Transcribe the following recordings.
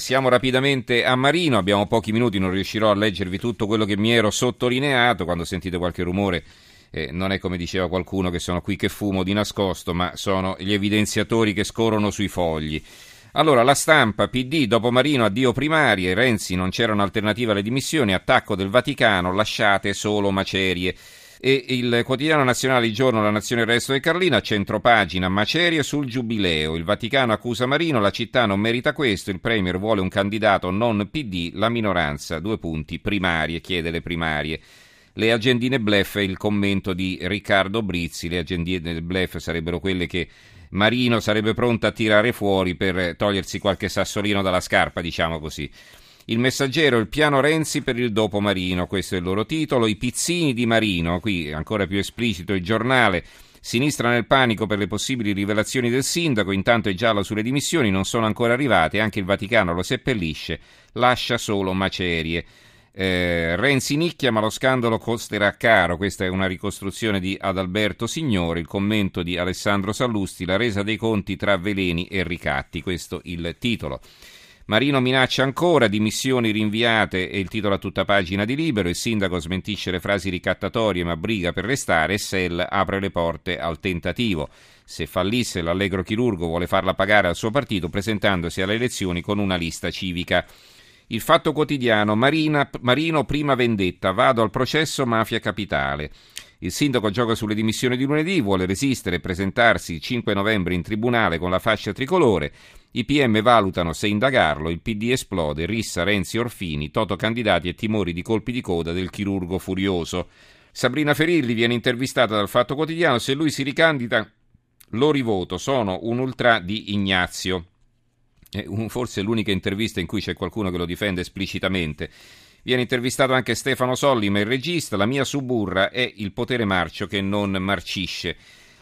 Siamo rapidamente a Marino, abbiamo pochi minuti, non riuscirò a leggervi tutto quello che mi ero sottolineato. Quando sentite qualche rumore, eh, non è come diceva qualcuno che sono qui che fumo di nascosto, ma sono gli evidenziatori che scorrono sui fogli. Allora, la stampa, PD, dopo Marino, addio primarie, Renzi non c'era un'alternativa alle dimissioni, attacco del Vaticano, lasciate solo macerie e il quotidiano nazionale Il Giorno, La Nazione e il Resto del Carlina, centropagina, macerie sul giubileo, il Vaticano accusa Marino, la città non merita questo, il Premier vuole un candidato non PD, la minoranza, due punti, primarie, chiede le primarie. Le agendine blef e il commento di Riccardo Brizzi, le agendine blef sarebbero quelle che Marino sarebbe pronto a tirare fuori per togliersi qualche sassolino dalla scarpa, diciamo così. Il messaggero, il piano Renzi per il dopo Marino, questo è il loro titolo. I pizzini di Marino, qui ancora più esplicito il giornale. Sinistra nel panico per le possibili rivelazioni del sindaco, intanto è giallo sulle dimissioni, non sono ancora arrivate, anche il Vaticano lo seppellisce, lascia solo macerie. Eh, Renzi nicchia, ma lo scandalo costerà caro. Questa è una ricostruzione di Adalberto Signore, il commento di Alessandro Sallusti, la resa dei conti tra veleni e ricatti. Questo il titolo. Marino minaccia ancora, dimissioni rinviate e il titolo a tutta pagina di Libero, il sindaco smentisce le frasi ricattatorie ma briga per restare e Sell apre le porte al tentativo. Se fallisse l'allegro chirurgo vuole farla pagare al suo partito presentandosi alle elezioni con una lista civica. Il fatto quotidiano, Marina, Marino prima vendetta, vado al processo mafia capitale. Il sindaco gioca sulle dimissioni di lunedì, vuole resistere e presentarsi il 5 novembre in tribunale con la fascia tricolore. I PM valutano se indagarlo, il PD esplode, Rissa, Renzi, Orfini, Toto candidati e timori di colpi di coda del chirurgo furioso. Sabrina Ferilli viene intervistata dal Fatto Quotidiano, se lui si ricandida lo rivoto, sono un ultra di Ignazio. È forse l'unica intervista in cui c'è qualcuno che lo difende esplicitamente. Viene intervistato anche Stefano Sollima, il regista. La mia suburra è il potere marcio che non marcisce.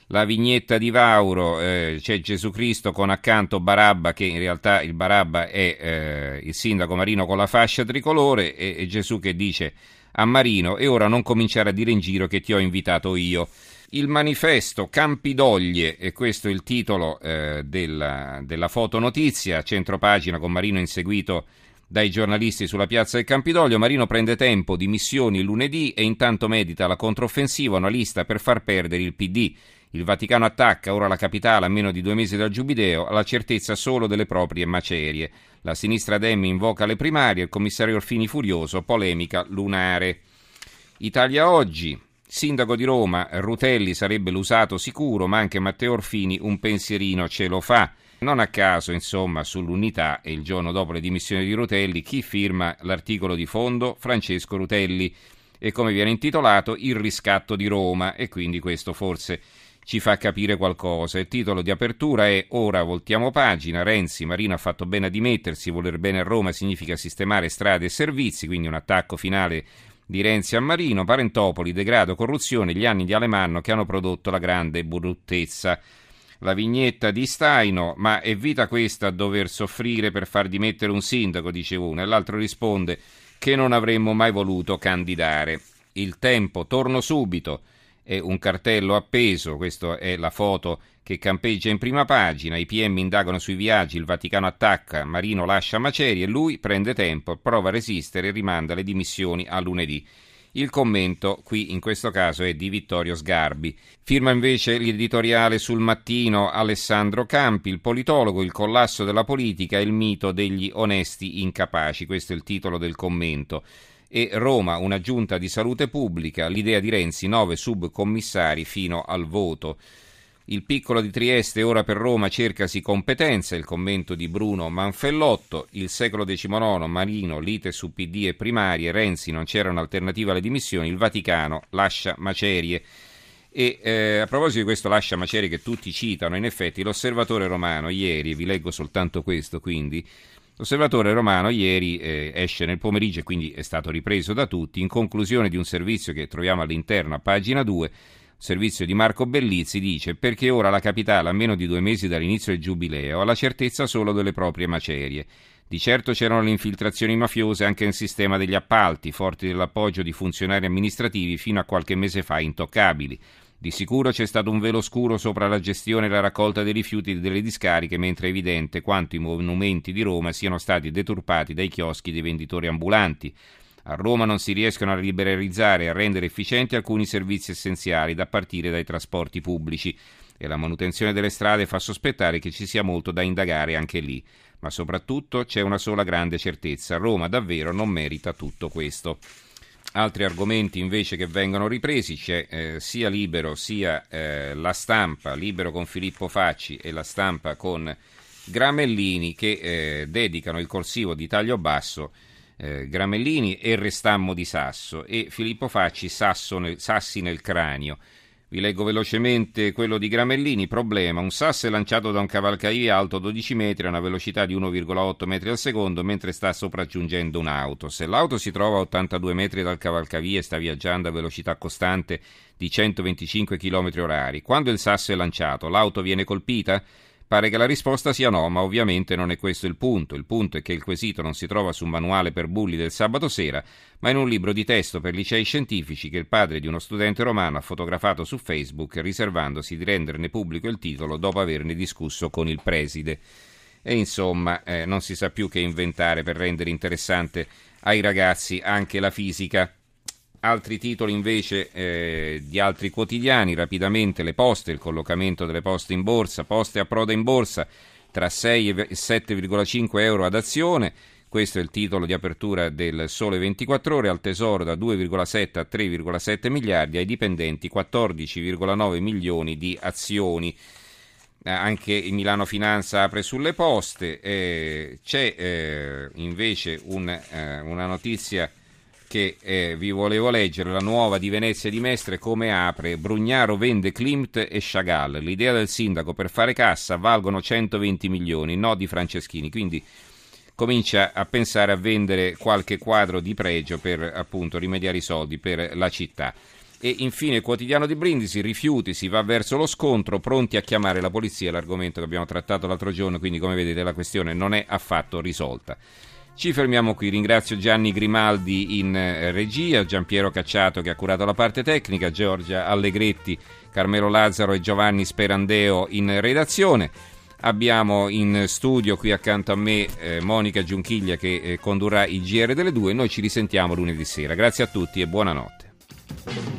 La vignetta di Vauro, eh, c'è Gesù Cristo con accanto Barabba, che in realtà il Barabba è eh, il sindaco Marino con la fascia tricolore, e, e Gesù che dice a Marino: E ora non cominciare a dire in giro che ti ho invitato io. Il manifesto Campidoglie, e questo è il titolo eh, della, della fotonotizia, centropagina con Marino inseguito dai giornalisti sulla piazza del Campidoglio. Marino prende tempo di missioni lunedì e intanto medita la controffensiva, una lista per far perdere il PD. Il Vaticano attacca ora la capitale a meno di due mesi dal giubileo alla certezza solo delle proprie macerie. La sinistra Demmi invoca le primarie, il commissario Orfini furioso, polemica lunare. Italia oggi. Sindaco di Roma, Rutelli sarebbe l'usato sicuro, ma anche Matteo Orfini un pensierino ce lo fa. Non a caso, insomma, sull'unità e il giorno dopo le dimissioni di Rutelli, chi firma l'articolo di fondo? Francesco Rutelli. E come viene intitolato? Il riscatto di Roma. E quindi questo forse ci fa capire qualcosa. Il titolo di apertura è Ora voltiamo pagina. Renzi, Marino ha fatto bene a dimettersi. Voler bene a Roma significa sistemare strade e servizi, quindi un attacco finale di Renzi a Marino. Parentopoli, degrado, corruzione, gli anni di Alemanno che hanno prodotto la grande bruttezza la vignetta di Staino, ma è vita questa a dover soffrire per far dimettere un sindaco, dice uno, e l'altro risponde che non avremmo mai voluto candidare. Il tempo, torno subito, è un cartello appeso, questa è la foto che campeggia in prima pagina, i PM indagano sui viaggi, il Vaticano attacca, Marino lascia Macerie, lui prende tempo, prova a resistere e rimanda le dimissioni a lunedì. Il commento qui in questo caso è di Vittorio Sgarbi. Firma invece l'editoriale sul mattino Alessandro Campi, il politologo, il collasso della politica e il mito degli onesti incapaci. Questo è il titolo del commento. E Roma, una giunta di salute pubblica, l'idea di Renzi, nove subcommissari fino al voto. Il piccolo di Trieste ora per Roma cercasi competenza, il commento di Bruno Manfellotto, il secolo XIX, Marino, lite su PD e primarie, Renzi non c'era un'alternativa alle dimissioni, il Vaticano lascia macerie. E eh, a proposito di questo lascia macerie che tutti citano, in effetti l'osservatore romano ieri, vi leggo soltanto questo quindi, L'osservatore romano ieri eh, esce nel pomeriggio e quindi è stato ripreso da tutti in conclusione di un servizio che troviamo all'interno a pagina 2 servizio di Marco Bellizzi dice perché ora la capitale, a meno di due mesi dall'inizio del giubileo, ha la certezza solo delle proprie macerie. Di certo c'erano le infiltrazioni mafiose anche nel sistema degli appalti, forti dell'appoggio di funzionari amministrativi fino a qualche mese fa intoccabili. Di sicuro c'è stato un velo scuro sopra la gestione e la raccolta dei rifiuti delle discariche, mentre è evidente quanto i monumenti di Roma siano stati deturpati dai chioschi dei venditori ambulanti. A Roma non si riescono a liberalizzare e a rendere efficienti alcuni servizi essenziali, da partire dai trasporti pubblici. E la manutenzione delle strade fa sospettare che ci sia molto da indagare anche lì. Ma soprattutto c'è una sola grande certezza: Roma davvero non merita tutto questo. Altri argomenti invece che vengono ripresi c'è eh, sia Libero sia eh, La Stampa, Libero con Filippo Facci e La Stampa con Gramellini che eh, dedicano il corsivo di taglio basso eh, Gramellini e Restammo di Sasso e Filippo Facci nel, Sassi nel cranio. Vi leggo velocemente quello di Gramellini. Problema: un sasso è lanciato da un cavalcavia alto 12 metri a una velocità di 1,8 metri al secondo mentre sta sopraggiungendo un'auto. Se l'auto si trova a 82 metri dal cavalcavia e sta viaggiando a velocità costante di 125 km orari, quando il sasso è lanciato, l'auto viene colpita? Pare che la risposta sia no, ma ovviamente non è questo il punto. Il punto è che il quesito non si trova su un manuale per bulli del sabato sera, ma in un libro di testo per licei scientifici che il padre di uno studente romano ha fotografato su Facebook, riservandosi di renderne pubblico il titolo dopo averne discusso con il preside. E insomma, eh, non si sa più che inventare per rendere interessante ai ragazzi anche la fisica. Altri titoli invece eh, di altri quotidiani, rapidamente le poste, il collocamento delle poste in borsa, poste a proda in borsa tra 6 e 7,5 euro ad azione, questo è il titolo di apertura del Sole 24 ore, al Tesoro da 2,7 a 3,7 miliardi, ai dipendenti 14,9 milioni di azioni. Eh, anche il Milano Finanza apre sulle poste, eh, c'è eh, invece un, eh, una notizia che eh, vi volevo leggere, la nuova di Venezia di Mestre, come apre, Brugnaro vende Klimt e Chagall, l'idea del sindaco per fare cassa valgono 120 milioni, no di Franceschini, quindi comincia a pensare a vendere qualche quadro di pregio per appunto rimediare i soldi per la città. E infine il quotidiano di Brindisi, rifiuti, si va verso lo scontro, pronti a chiamare la polizia, l'argomento che abbiamo trattato l'altro giorno, quindi come vedete la questione non è affatto risolta. Ci fermiamo qui, ringrazio Gianni Grimaldi in eh, regia, Giampiero Cacciato che ha curato la parte tecnica, Giorgia Allegretti, Carmelo Lazzaro e Giovanni Sperandeo in redazione. Abbiamo in studio qui accanto a me eh, Monica Giunchiglia che eh, condurrà il GR delle due. Noi ci risentiamo lunedì sera. Grazie a tutti e buonanotte.